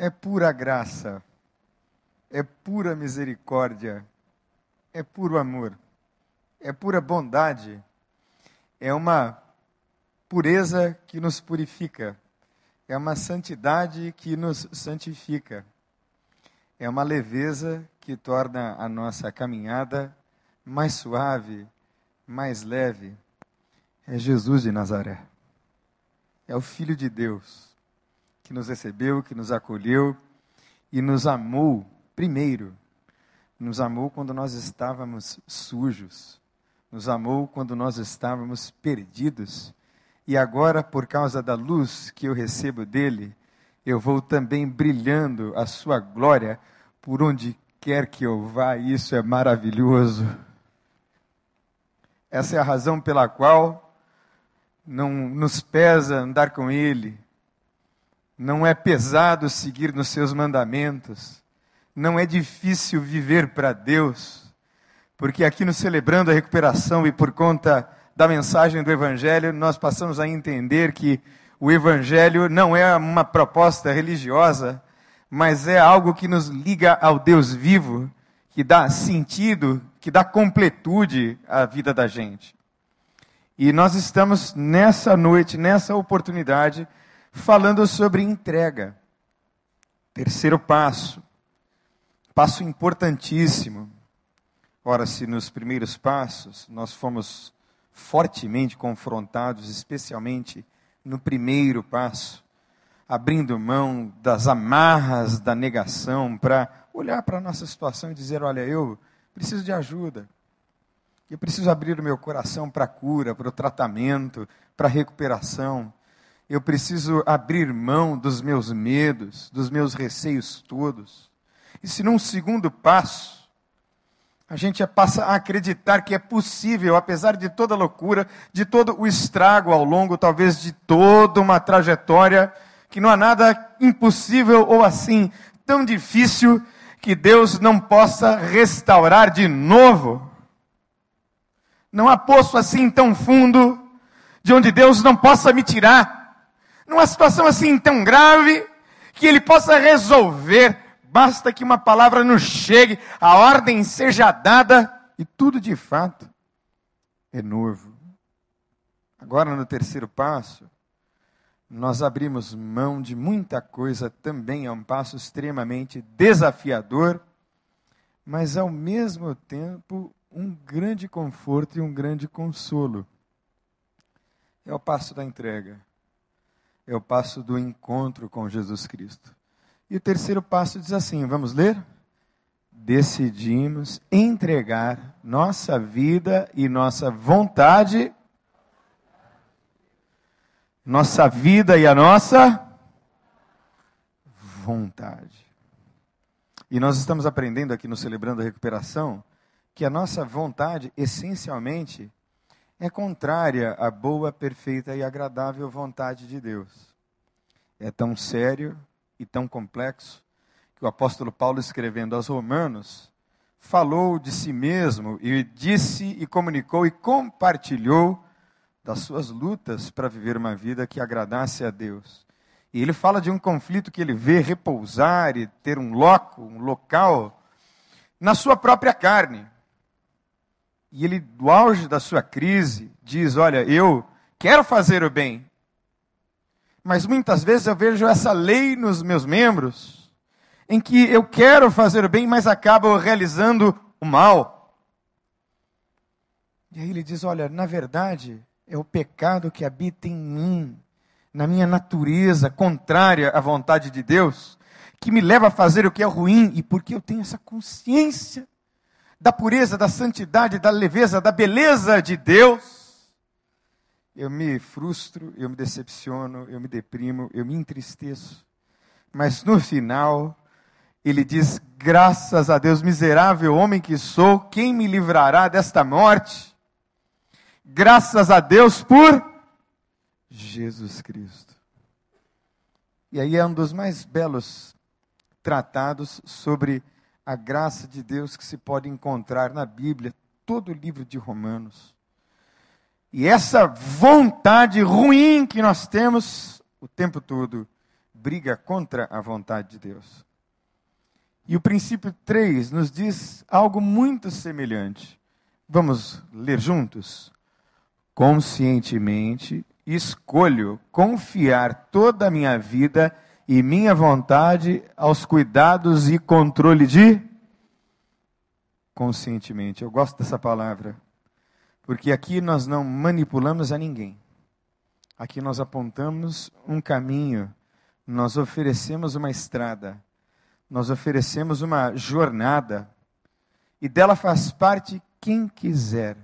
é pura graça, é pura misericórdia, é puro amor, é pura bondade, é uma pureza que nos purifica, é uma santidade que nos santifica, é uma leveza que torna a nossa caminhada mais suave, mais leve. É Jesus de Nazaré. É o Filho de Deus que nos recebeu, que nos acolheu e nos amou primeiro. Nos amou quando nós estávamos sujos, nos amou quando nós estávamos perdidos. E agora, por causa da luz que eu recebo dele, eu vou também brilhando a sua glória por onde quer que eu vá. Isso é maravilhoso. Essa é a razão pela qual não nos pesa andar com ele, não é pesado seguir nos seus mandamentos. Não é difícil viver para Deus. Porque aqui no Celebrando a Recuperação e por conta da mensagem do Evangelho, nós passamos a entender que o Evangelho não é uma proposta religiosa, mas é algo que nos liga ao Deus vivo, que dá sentido, que dá completude à vida da gente. E nós estamos nessa noite, nessa oportunidade, falando sobre entrega. Terceiro passo, passo importantíssimo. Ora, se nos primeiros passos nós fomos fortemente confrontados, especialmente no primeiro passo, abrindo mão das amarras da negação para olhar para a nossa situação e dizer: olha, eu preciso de ajuda. Eu preciso abrir o meu coração para a cura, para o tratamento, para a recuperação eu preciso abrir mão dos meus medos, dos meus receios todos. E se num segundo passo, a gente passa a acreditar que é possível, apesar de toda a loucura, de todo o estrago ao longo, talvez, de toda uma trajetória, que não há nada impossível ou assim tão difícil que Deus não possa restaurar de novo. Não há poço assim tão fundo de onde Deus não possa me tirar numa situação assim tão grave, que ele possa resolver. Basta que uma palavra nos chegue, a ordem seja dada e tudo de fato é novo. Agora, no terceiro passo, nós abrimos mão de muita coisa, também é um passo extremamente desafiador, mas ao mesmo tempo um grande conforto e um grande consolo. É o passo da entrega é o passo do encontro com Jesus Cristo. E o terceiro passo diz assim: vamos ler? Decidimos entregar nossa vida e nossa vontade, nossa vida e a nossa vontade. E nós estamos aprendendo aqui no Celebrando a Recuperação que a nossa vontade, essencialmente, é contrária à boa, perfeita e agradável vontade de Deus. É tão sério e tão complexo que o apóstolo Paulo, escrevendo aos Romanos, falou de si mesmo e disse e comunicou e compartilhou das suas lutas para viver uma vida que agradasse a Deus. E ele fala de um conflito que ele vê repousar e ter um loco, um local, na sua própria carne. E ele, do auge da sua crise, diz: Olha, eu quero fazer o bem, mas muitas vezes eu vejo essa lei nos meus membros, em que eu quero fazer o bem, mas acabo realizando o mal. E aí ele diz: Olha, na verdade, é o pecado que habita em mim, na minha natureza contrária à vontade de Deus, que me leva a fazer o que é ruim, e porque eu tenho essa consciência da pureza, da santidade, da leveza, da beleza de Deus, eu me frustro, eu me decepciono, eu me deprimo, eu me entristeço. Mas no final, ele diz: graças a Deus, miserável homem que sou, quem me livrará desta morte? Graças a Deus por Jesus Cristo. E aí é um dos mais belos tratados sobre a graça de Deus que se pode encontrar na Bíblia, todo o livro de Romanos. E essa vontade ruim que nós temos o tempo todo, briga contra a vontade de Deus. E o princípio 3 nos diz algo muito semelhante. Vamos ler juntos? Conscientemente escolho confiar toda a minha vida e minha vontade aos cuidados e controle de conscientemente. Eu gosto dessa palavra, porque aqui nós não manipulamos a ninguém. Aqui nós apontamos um caminho, nós oferecemos uma estrada, nós oferecemos uma jornada, e dela faz parte quem quiser.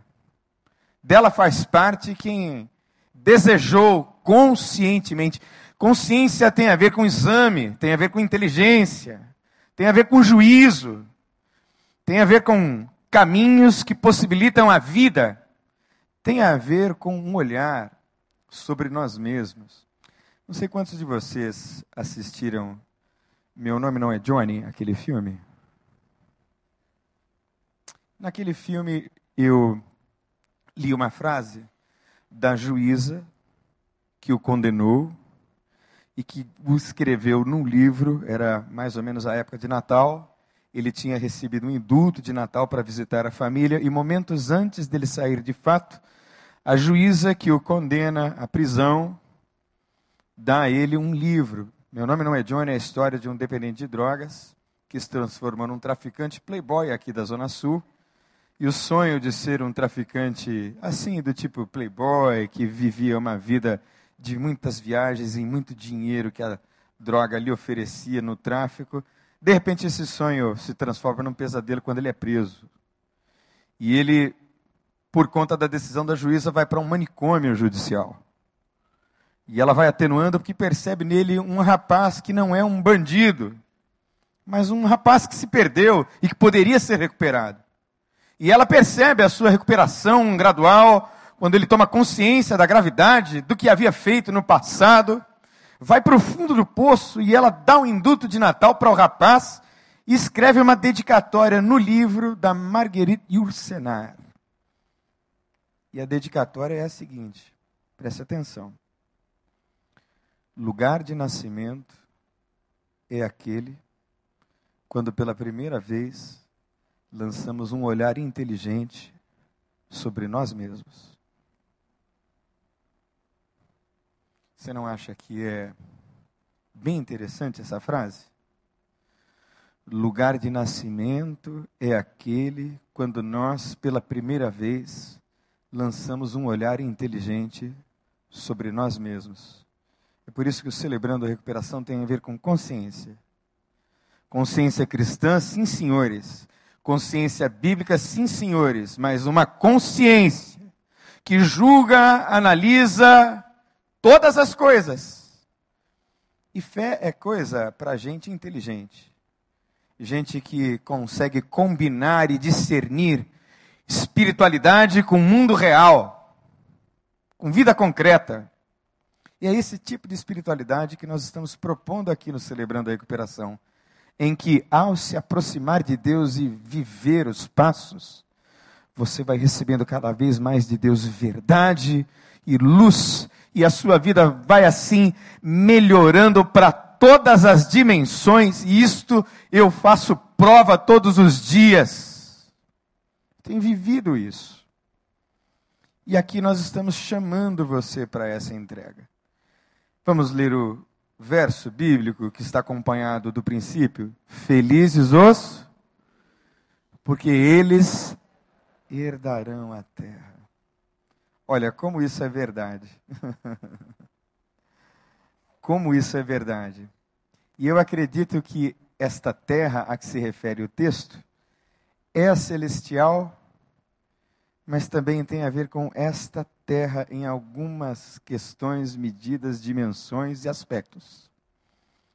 Dela faz parte quem desejou conscientemente. Consciência tem a ver com exame, tem a ver com inteligência, tem a ver com juízo, tem a ver com caminhos que possibilitam a vida, tem a ver com um olhar sobre nós mesmos. Não sei quantos de vocês assistiram Meu Nome Não é Johnny, aquele filme. Naquele filme eu li uma frase da juíza que o condenou e que o escreveu num livro, era mais ou menos a época de Natal. Ele tinha recebido um indulto de Natal para visitar a família e momentos antes dele sair de fato, a juíza que o condena à prisão dá a ele um livro. Meu nome não é Johnny, é a história de um dependente de drogas que se transforma num traficante playboy aqui da Zona Sul e o sonho de ser um traficante assim, do tipo playboy, que vivia uma vida de muitas viagens e muito dinheiro que a droga lhe oferecia no tráfico, de repente esse sonho se transforma num pesadelo quando ele é preso. E ele, por conta da decisão da juíza, vai para um manicômio judicial. E ela vai atenuando porque percebe nele um rapaz que não é um bandido, mas um rapaz que se perdeu e que poderia ser recuperado. E ela percebe a sua recuperação gradual, quando ele toma consciência da gravidade do que havia feito no passado, vai para o fundo do poço e ela dá um induto de Natal para o rapaz e escreve uma dedicatória no livro da Marguerite Yourcenar. E a dedicatória é a seguinte: preste atenção. Lugar de nascimento é aquele quando pela primeira vez lançamos um olhar inteligente sobre nós mesmos. Você não acha que é bem interessante essa frase? Lugar de nascimento é aquele quando nós, pela primeira vez, lançamos um olhar inteligente sobre nós mesmos. É por isso que o Celebrando a Recuperação tem a ver com consciência. Consciência cristã, sim, senhores, Consciência bíblica, sim, senhores, mas uma consciência que julga, analisa todas as coisas. E fé é coisa para gente inteligente, gente que consegue combinar e discernir espiritualidade com o mundo real, com vida concreta. E é esse tipo de espiritualidade que nós estamos propondo aqui no Celebrando a Recuperação em que, ao se aproximar de Deus e viver os passos, você vai recebendo cada vez mais de Deus verdade e luz, e a sua vida vai assim melhorando para todas as dimensões, e isto eu faço prova todos os dias. Tenho vivido isso. E aqui nós estamos chamando você para essa entrega. Vamos ler o verso bíblico que está acompanhado do princípio: Felizes os, porque eles herdarão a terra. Olha, como isso é verdade. como isso é verdade. E eu acredito que esta terra a que se refere o texto é celestial, mas também tem a ver com esta terra em algumas questões, medidas, dimensões e aspectos.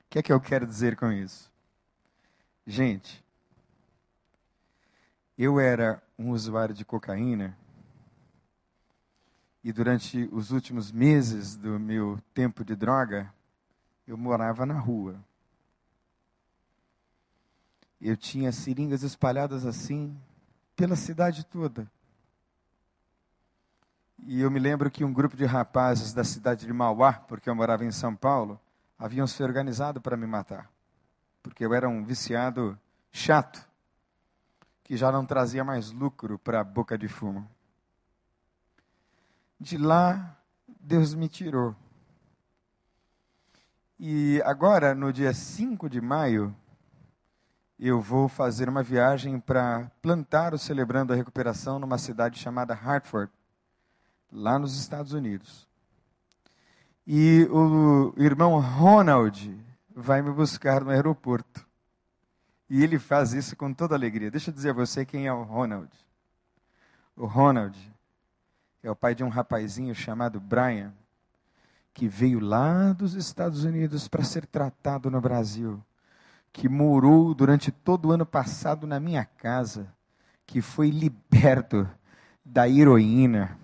O que é que eu quero dizer com isso? Gente, eu era um usuário de cocaína e durante os últimos meses do meu tempo de droga, eu morava na rua. Eu tinha seringas espalhadas assim pela cidade toda. E eu me lembro que um grupo de rapazes da cidade de Mauá, porque eu morava em São Paulo, haviam se organizado para me matar, porque eu era um viciado chato, que já não trazia mais lucro para a boca de fumo. De lá, Deus me tirou. E agora, no dia 5 de maio, eu vou fazer uma viagem para plantar o Celebrando a Recuperação numa cidade chamada Hartford, lá nos Estados Unidos. E o irmão Ronald vai me buscar no aeroporto. E ele faz isso com toda alegria. Deixa eu dizer a você quem é o Ronald. O Ronald é o pai de um rapazinho chamado Brian que veio lá dos Estados Unidos para ser tratado no Brasil, que morou durante todo o ano passado na minha casa, que foi liberto da heroína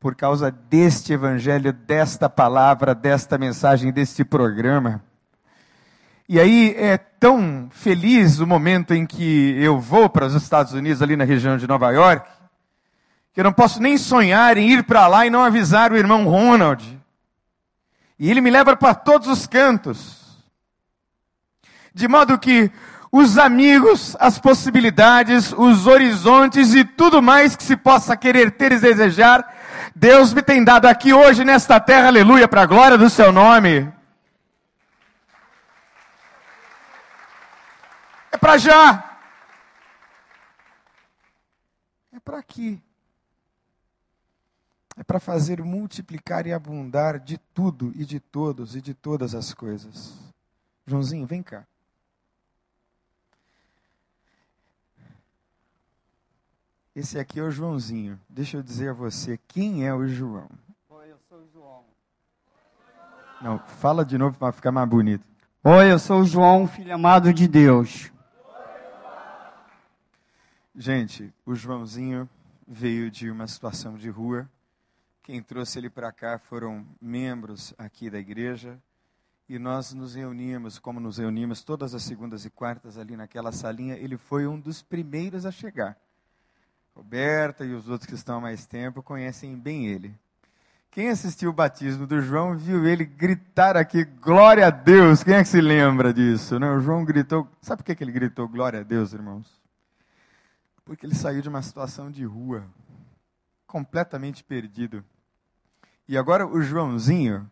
por causa deste evangelho, desta palavra, desta mensagem, deste programa. E aí é tão feliz o momento em que eu vou para os Estados Unidos, ali na região de Nova York, que eu não posso nem sonhar em ir para lá e não avisar o irmão Ronald. E ele me leva para todos os cantos. De modo que os amigos, as possibilidades, os horizontes e tudo mais que se possa querer ter e desejar, Deus me tem dado aqui hoje nesta terra, aleluia, para a glória do seu nome. É para já. É para aqui é para fazer multiplicar e abundar de tudo e de todos e de todas as coisas. Joãozinho, vem cá. Esse aqui é o Joãozinho. Deixa eu dizer a você quem é o João. Oi, eu sou o João. Não, fala de novo para ficar mais bonito. Oi, eu sou o João, filho amado de Deus. Gente, o Joãozinho veio de uma situação de rua quem trouxe ele para cá foram membros aqui da igreja. E nós nos reunimos, como nos reunimos todas as segundas e quartas ali naquela salinha. Ele foi um dos primeiros a chegar. Roberta e os outros que estão há mais tempo conhecem bem ele. Quem assistiu o batismo do João viu ele gritar aqui, glória a Deus. Quem é que se lembra disso? Né? O João gritou. Sabe por que ele gritou glória a Deus, irmãos? Porque ele saiu de uma situação de rua, completamente perdido. E agora o Joãozinho,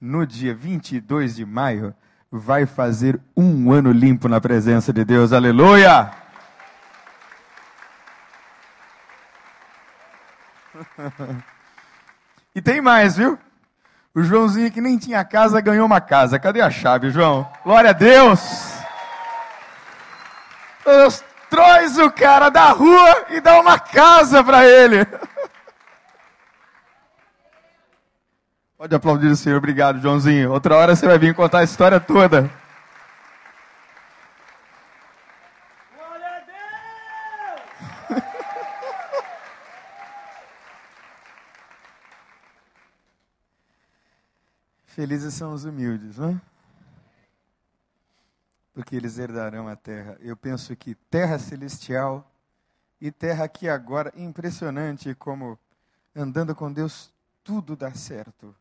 no dia 22 de maio, vai fazer um ano limpo na presença de Deus. Aleluia! e tem mais, viu? O Joãozinho que nem tinha casa ganhou uma casa. Cadê a chave, João? Glória a Deus! Deus traz o cara da rua e dá uma casa para ele. Pode aplaudir o Senhor. Obrigado, Joãozinho. Outra hora você vai vir contar a história toda. Felizes são os humildes, não é? Porque eles herdarão a terra. Eu penso que terra celestial e terra aqui agora, impressionante como andando com Deus tudo dá certo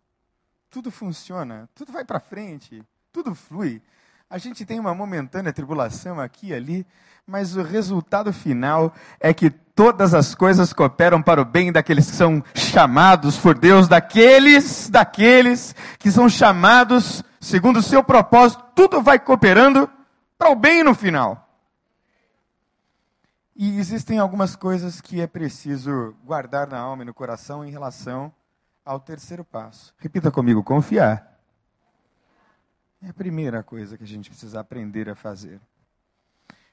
tudo funciona, tudo vai para frente, tudo flui. A gente tem uma momentânea tribulação aqui e ali, mas o resultado final é que todas as coisas cooperam para o bem daqueles que são chamados por Deus, daqueles, daqueles que são chamados segundo o seu propósito, tudo vai cooperando para o bem no final. E existem algumas coisas que é preciso guardar na alma e no coração em relação ao terceiro passo. Repita comigo: confiar. É a primeira coisa que a gente precisa aprender a fazer.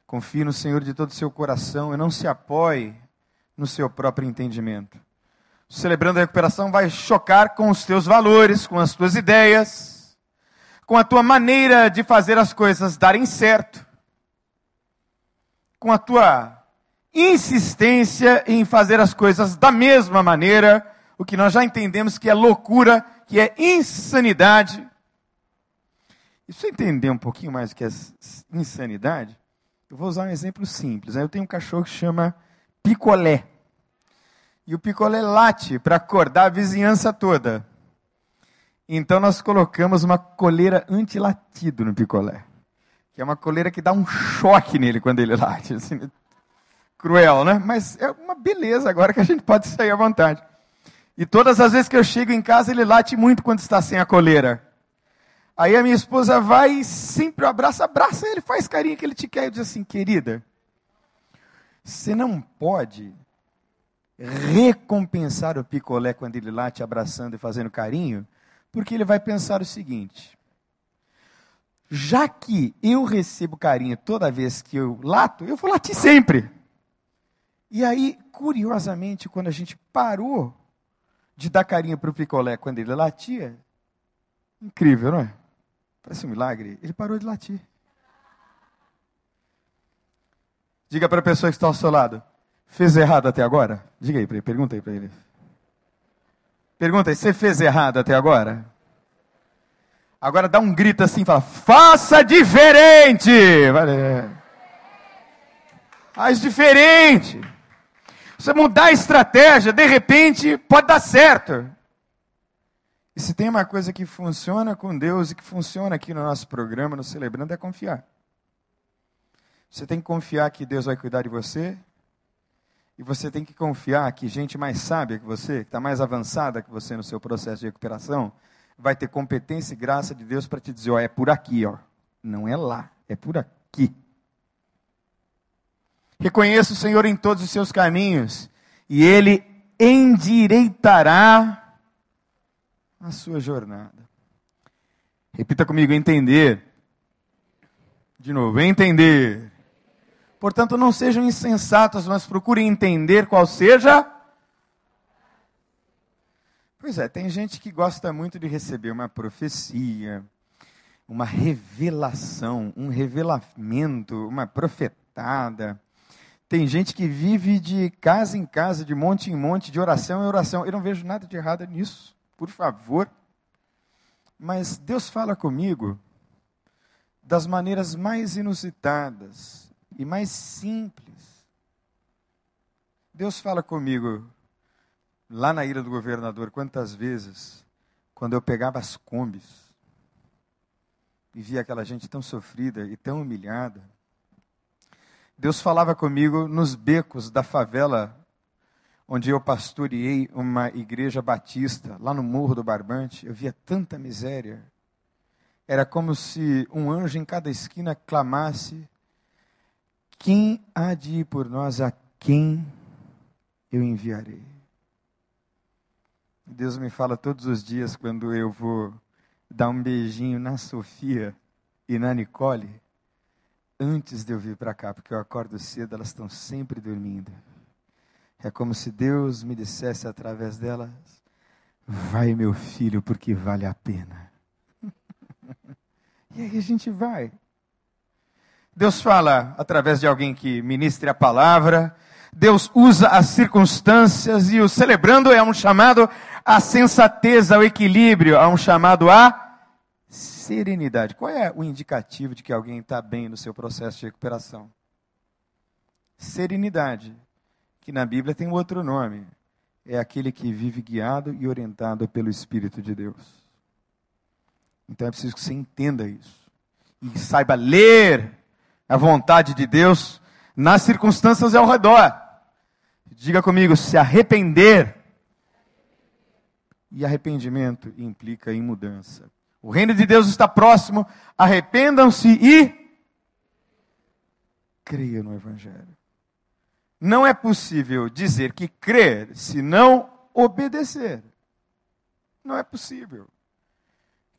Confie no Senhor de todo o seu coração e não se apoie no seu próprio entendimento. Celebrando a recuperação vai chocar com os teus valores, com as tuas ideias, com a tua maneira de fazer as coisas darem certo, com a tua insistência em fazer as coisas da mesma maneira o que nós já entendemos que é loucura, que é insanidade. E se você entender um pouquinho mais o que é insanidade, eu vou usar um exemplo simples. Eu tenho um cachorro que chama picolé. E o picolé late para acordar a vizinhança toda. Então nós colocamos uma coleira antilatido no picolé. Que é uma coleira que dá um choque nele quando ele late. Assim, cruel, né? Mas é uma beleza agora que a gente pode sair à vontade. E todas as vezes que eu chego em casa, ele late muito quando está sem a coleira. Aí a minha esposa vai e sempre abraça, abraça ele, faz carinho que ele te quer. Eu digo assim, querida, você não pode recompensar o picolé quando ele late abraçando e fazendo carinho, porque ele vai pensar o seguinte: já que eu recebo carinho toda vez que eu lato, eu vou latir sempre. E aí, curiosamente, quando a gente parou de dar carinho para o picolé quando ele latia, incrível, não é? Parece um milagre. Ele parou de latir. Diga para a pessoa que está ao seu lado: fez errado até agora? Diga aí para ele, pergunta aí para ele. Pergunta aí, você fez errado até agora? Agora dá um grito assim, fala: faça diferente! Faz diferente. Você mudar a estratégia, de repente pode dar certo. E se tem uma coisa que funciona com Deus e que funciona aqui no nosso programa, no Celebrando, é confiar. Você tem que confiar que Deus vai cuidar de você. E você tem que confiar que gente mais sábia que você, que está mais avançada que você no seu processo de recuperação, vai ter competência e graça de Deus para te dizer: ó, é por aqui, ó. Não é lá, é por aqui. Reconheça o Senhor em todos os seus caminhos, e Ele endireitará a sua jornada. Repita comigo: entender. De novo, entender. Portanto, não sejam insensatos, mas procurem entender qual seja. Pois é, tem gente que gosta muito de receber uma profecia, uma revelação, um revelamento, uma profetada. Tem gente que vive de casa em casa, de monte em monte, de oração em oração. Eu não vejo nada de errado nisso por favor. Mas Deus fala comigo das maneiras mais inusitadas e mais simples. Deus fala comigo lá na ilha do governador, quantas vezes, quando eu pegava as combis e via aquela gente tão sofrida e tão humilhada. Deus falava comigo nos becos da favela onde eu pastoreei uma igreja batista, lá no Morro do Barbante, eu via tanta miséria. Era como se um anjo em cada esquina clamasse: Quem há de ir por nós? A quem eu enviarei? Deus me fala todos os dias quando eu vou dar um beijinho na Sofia e na Nicole, antes de eu vir para cá, porque eu acordo cedo, elas estão sempre dormindo. É como se Deus me dissesse através delas: Vai, meu filho, porque vale a pena. e aí a gente vai. Deus fala através de alguém que ministre a palavra. Deus usa as circunstâncias e o celebrando é um chamado à sensatez, ao equilíbrio, a um chamado à serenidade. Qual é o indicativo de que alguém está bem no seu processo de recuperação? Serenidade que na Bíblia tem outro nome. É aquele que vive guiado e orientado pelo Espírito de Deus. Então é preciso que você entenda isso. E saiba ler a vontade de Deus nas circunstâncias ao redor. Diga comigo, se arrepender. E arrependimento implica em mudança. O reino de Deus está próximo, arrependam-se e creiam no Evangelho. Não é possível dizer que crer se não obedecer. Não é possível.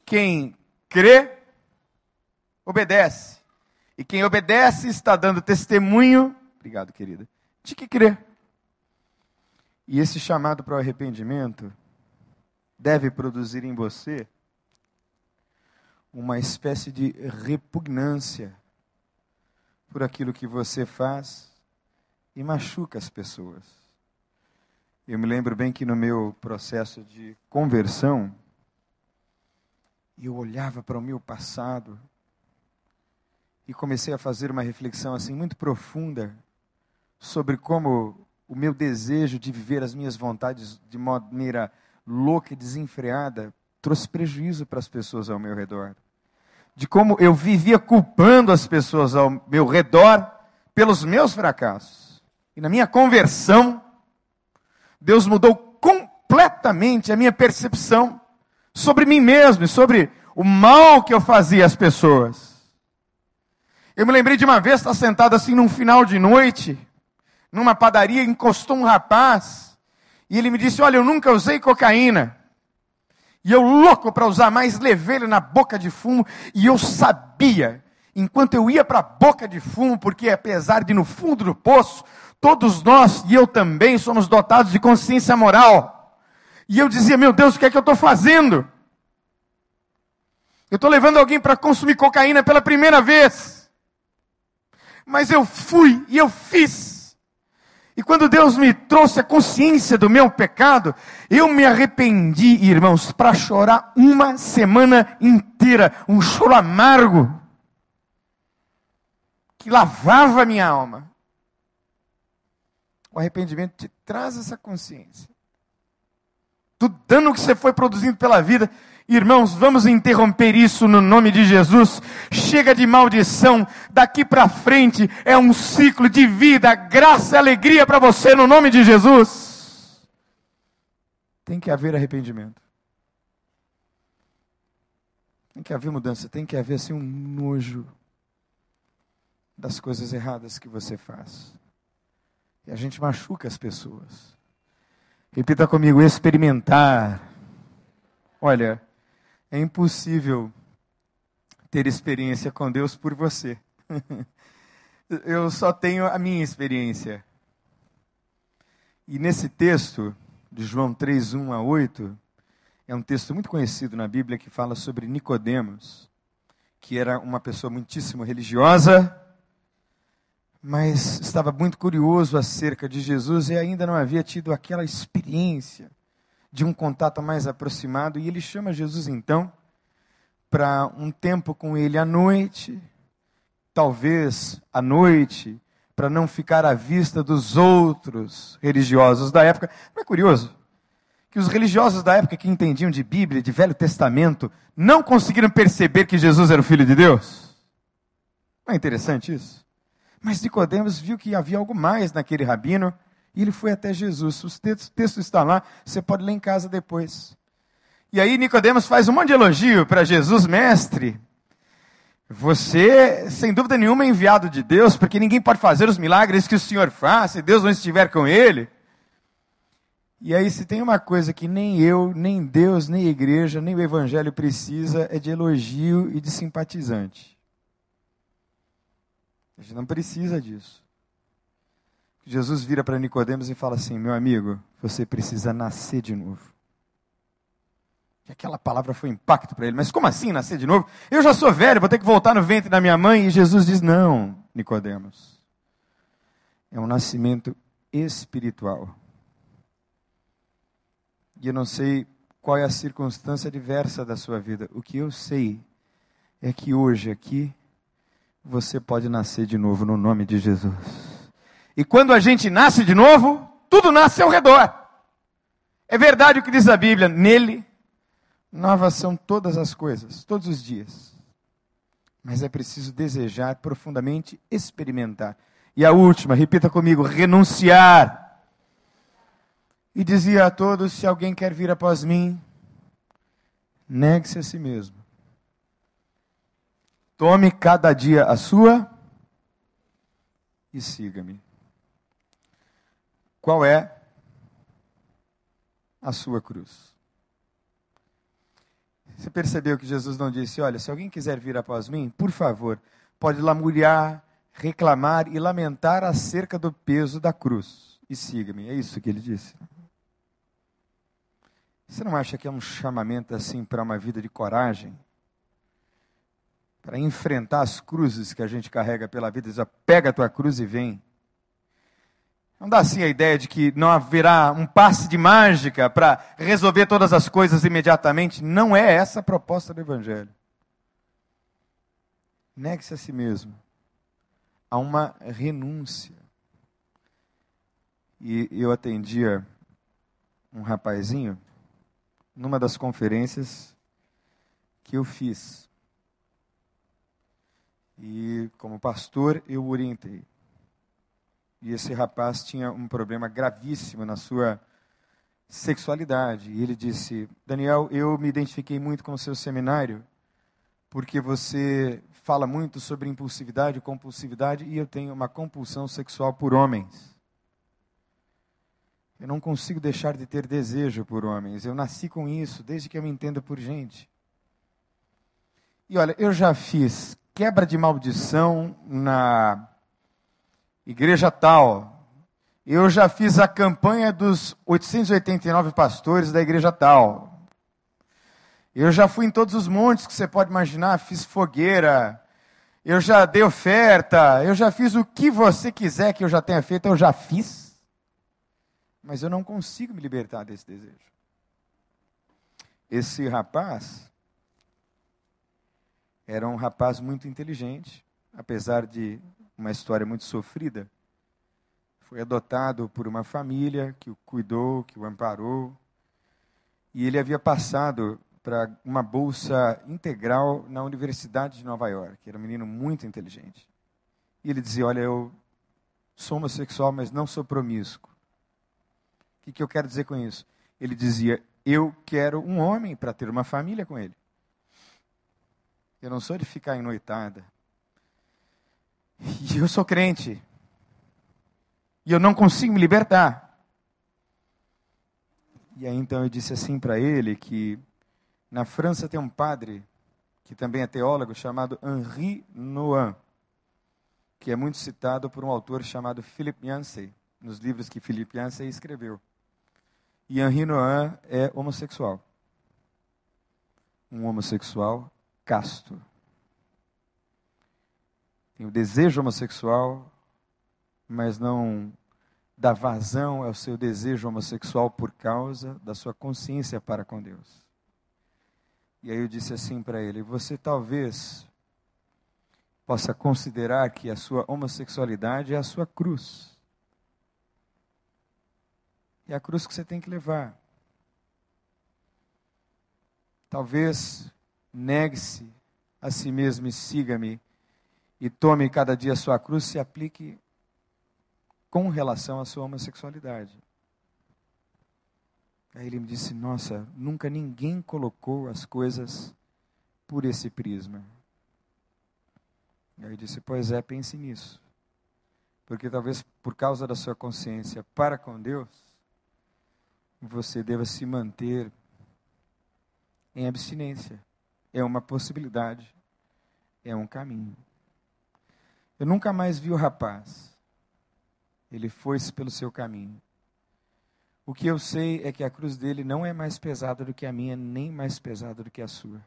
Quem crê, obedece. E quem obedece está dando testemunho, obrigado, querida, de que crê. E esse chamado para o arrependimento deve produzir em você uma espécie de repugnância por aquilo que você faz e machuca as pessoas. Eu me lembro bem que no meu processo de conversão, eu olhava para o meu passado e comecei a fazer uma reflexão assim muito profunda sobre como o meu desejo de viver as minhas vontades de maneira louca e desenfreada trouxe prejuízo para as pessoas ao meu redor. De como eu vivia culpando as pessoas ao meu redor pelos meus fracassos. E na minha conversão, Deus mudou completamente a minha percepção sobre mim mesmo e sobre o mal que eu fazia às pessoas. Eu me lembrei de uma vez estar sentado assim num final de noite, numa padaria, encostou um rapaz, e ele me disse: Olha, eu nunca usei cocaína. E eu louco para usar mais, levei ele na boca de fumo, e eu sabia, enquanto eu ia para a boca de fumo, porque apesar de no fundo do poço, todos nós, e eu também, somos dotados de consciência moral. E eu dizia: Meu Deus, o que é que eu estou fazendo? Eu estou levando alguém para consumir cocaína pela primeira vez. Mas eu fui e eu fiz. E quando Deus me trouxe a consciência do meu pecado, eu me arrependi, irmãos, para chorar uma semana inteira, um choro amargo, que lavava minha alma. O arrependimento te traz essa consciência. Do dano que você foi produzindo pela vida, Irmãos, vamos interromper isso no nome de Jesus. Chega de maldição. Daqui para frente é um ciclo de vida, graça e alegria para você no nome de Jesus. Tem que haver arrependimento. Tem que haver mudança, tem que haver assim um nojo das coisas erradas que você faz. E a gente machuca as pessoas. Repita comigo: experimentar. Olha, é impossível ter experiência com Deus por você. Eu só tenho a minha experiência. E nesse texto, de João 3, 1 a 8, é um texto muito conhecido na Bíblia que fala sobre Nicodemos, que era uma pessoa muitíssimo religiosa, mas estava muito curioso acerca de Jesus e ainda não havia tido aquela experiência de um contato mais aproximado, e ele chama Jesus então para um tempo com ele à noite, talvez à noite, para não ficar à vista dos outros religiosos da época. Não é curioso? Que os religiosos da época que entendiam de Bíblia, de Velho Testamento, não conseguiram perceber que Jesus era o Filho de Deus? Não é interessante isso? Mas Nicodemos viu que havia algo mais naquele rabino e ele foi até Jesus. O texto, texto está lá, você pode ler em casa depois. E aí Nicodemos faz um monte de elogio para Jesus, mestre. Você, sem dúvida nenhuma, é enviado de Deus, porque ninguém pode fazer os milagres que o Senhor faz se Deus não estiver com ele. E aí, se tem uma coisa que nem eu, nem Deus, nem igreja, nem o evangelho precisa, é de elogio e de simpatizante. A gente não precisa disso. Jesus vira para Nicodemos e fala assim: "Meu amigo, você precisa nascer de novo". E aquela palavra foi impacto para ele. Mas como assim nascer de novo? Eu já sou velho, vou ter que voltar no ventre da minha mãe. E Jesus diz: Não, Nicodemos. É um nascimento espiritual. E eu não sei qual é a circunstância diversa da sua vida. O que eu sei é que hoje aqui você pode nascer de novo no nome de Jesus. E quando a gente nasce de novo, tudo nasce ao redor. É verdade o que diz a Bíblia, nele novas são todas as coisas, todos os dias. Mas é preciso desejar profundamente, experimentar. E a última, repita comigo: renunciar. E dizia a todos: se alguém quer vir após mim, negue-se a si mesmo. Tome cada dia a sua e siga-me. Qual é a sua cruz? Você percebeu que Jesus não disse: Olha, se alguém quiser vir após mim, por favor, pode lamuriar, reclamar e lamentar acerca do peso da cruz. E siga-me. É isso que ele disse. Você não acha que é um chamamento assim para uma vida de coragem? Para enfrentar as cruzes que a gente carrega pela vida, diz, pega a tua cruz e vem. Não dá assim a ideia de que não haverá um passe de mágica para resolver todas as coisas imediatamente. Não é essa a proposta do Evangelho. Negue-se a si mesmo. Há uma renúncia. E eu atendia um rapazinho numa das conferências que eu fiz. E, como pastor, eu orientei. E esse rapaz tinha um problema gravíssimo na sua sexualidade. E ele disse: Daniel, eu me identifiquei muito com o seu seminário, porque você fala muito sobre impulsividade, compulsividade, e eu tenho uma compulsão sexual por homens. Eu não consigo deixar de ter desejo por homens. Eu nasci com isso, desde que eu me entendo por gente. E olha, eu já fiz quebra de maldição na igreja tal. Eu já fiz a campanha dos 889 pastores da igreja tal. Eu já fui em todos os montes que você pode imaginar, fiz fogueira. Eu já dei oferta, eu já fiz o que você quiser que eu já tenha feito, eu já fiz. Mas eu não consigo me libertar desse desejo. Esse rapaz era um rapaz muito inteligente, apesar de uma história muito sofrida. Foi adotado por uma família que o cuidou, que o amparou. E ele havia passado para uma bolsa integral na Universidade de Nova York. Era um menino muito inteligente. E ele dizia: Olha, eu sou homossexual, mas não sou promíscuo. O que, que eu quero dizer com isso? Ele dizia: Eu quero um homem para ter uma família com ele. Eu não sou de ficar em noitada. E eu sou crente. E eu não consigo me libertar. E aí então eu disse assim para ele que na França tem um padre que também é teólogo chamado Henri Nouan, que é muito citado por um autor chamado Philippe Yancey, nos livros que Philippe Yancey escreveu. E Henri Nouan é homossexual. Um homossexual casto. Tem o desejo homossexual, mas não dá vazão ao seu desejo homossexual por causa da sua consciência para com Deus. E aí eu disse assim para ele: Você talvez possa considerar que a sua homossexualidade é a sua cruz. É a cruz que você tem que levar. Talvez negue-se a si mesmo e siga-me, e tome cada dia a sua cruz, se aplique com relação à sua homossexualidade. Aí ele me disse: Nossa, nunca ninguém colocou as coisas por esse prisma. Aí eu disse: Pois é, pense nisso. Porque talvez por causa da sua consciência para com Deus, você deva se manter em abstinência é uma possibilidade, é um caminho. Eu nunca mais vi o rapaz. Ele foi-se pelo seu caminho. O que eu sei é que a cruz dele não é mais pesada do que a minha, nem mais pesada do que a sua.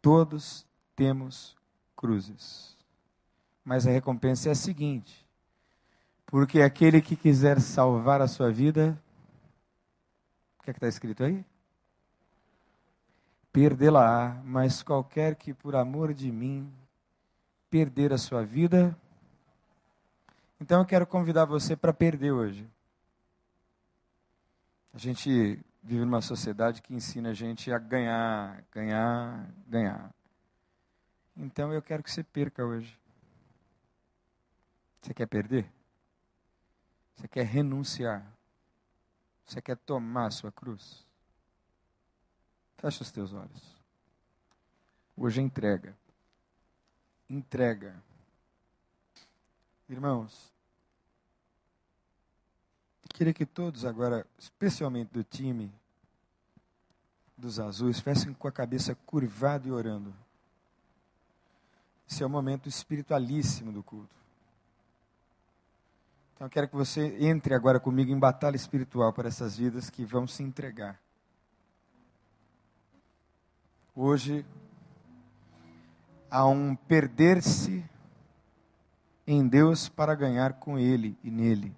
Todos temos cruzes. Mas a recompensa é a seguinte: porque aquele que quiser salvar a sua vida, o que é está escrito aí? Perdê-la-á, mas qualquer que por amor de mim perder a sua vida. Então eu quero convidar você para perder hoje. A gente vive numa sociedade que ensina a gente a ganhar, ganhar, ganhar. Então eu quero que você perca hoje. Você quer perder? Você quer renunciar? Você quer tomar a sua cruz? Fecha os teus olhos. Hoje é entrega. Entrega. Irmãos, queria que todos agora, especialmente do time dos azuis, fessem com a cabeça curvada e orando. Esse é o momento espiritualíssimo do culto. Então eu quero que você entre agora comigo em batalha espiritual para essas vidas que vão se entregar. Hoje há um perder-se em Deus para ganhar com Ele e nele.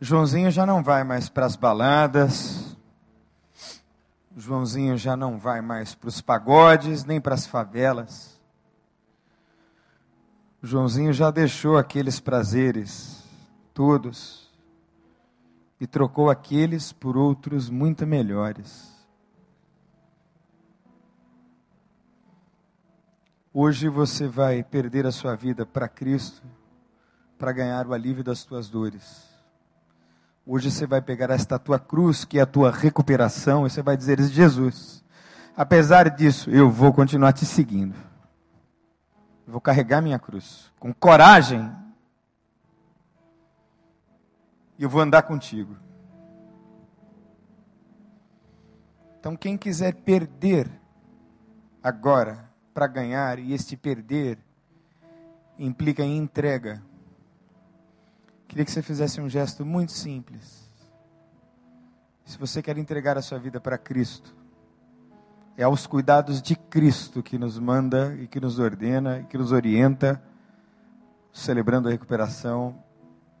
Joãozinho já não vai mais para as baladas, Joãozinho já não vai mais para os pagodes, nem para as favelas. Joãozinho já deixou aqueles prazeres, todos e trocou aqueles por outros muito melhores. Hoje você vai perder a sua vida para Cristo, para ganhar o alívio das tuas dores. Hoje você vai pegar esta tua cruz, que é a tua recuperação, e você vai dizer: Jesus, apesar disso, eu vou continuar te seguindo. Eu vou carregar minha cruz com coragem e eu vou andar contigo. Então, quem quiser perder agora para ganhar, e este perder implica em entrega, queria que você fizesse um gesto muito simples. Se você quer entregar a sua vida para Cristo, é aos cuidados de Cristo que nos manda e que nos ordena e que nos orienta, celebrando a recuperação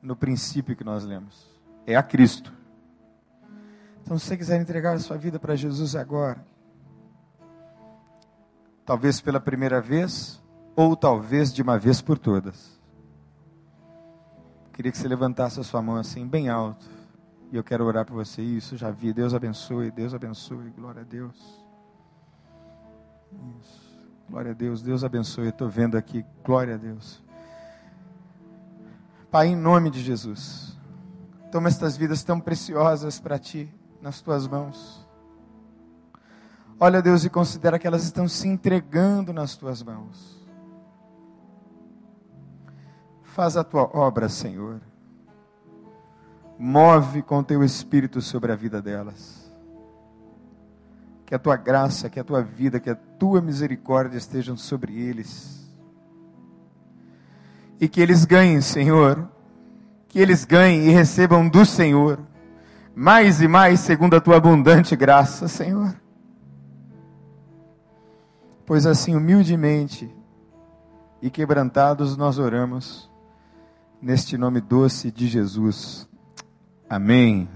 no princípio que nós lemos. É a Cristo. Então, se você quiser entregar a sua vida para Jesus agora, talvez pela primeira vez, ou talvez de uma vez por todas. Queria que você levantasse a sua mão assim, bem alto. E eu quero orar por você. Isso, já vi. Deus abençoe, Deus abençoe. Glória a Deus. Isso. Glória a Deus, Deus abençoe. Estou vendo aqui, glória a Deus. Pai, em nome de Jesus, toma estas vidas tão preciosas para Ti, nas Tuas mãos. Olha, Deus, e considera que elas estão se entregando nas Tuas mãos. Faz a Tua obra, Senhor. Move com Teu Espírito sobre a vida delas que a tua graça, que a tua vida, que a tua misericórdia estejam sobre eles. E que eles ganhem, Senhor, que eles ganhem e recebam do Senhor, mais e mais segundo a tua abundante graça, Senhor. Pois assim, humildemente e quebrantados, nós oramos, neste nome doce de Jesus. Amém.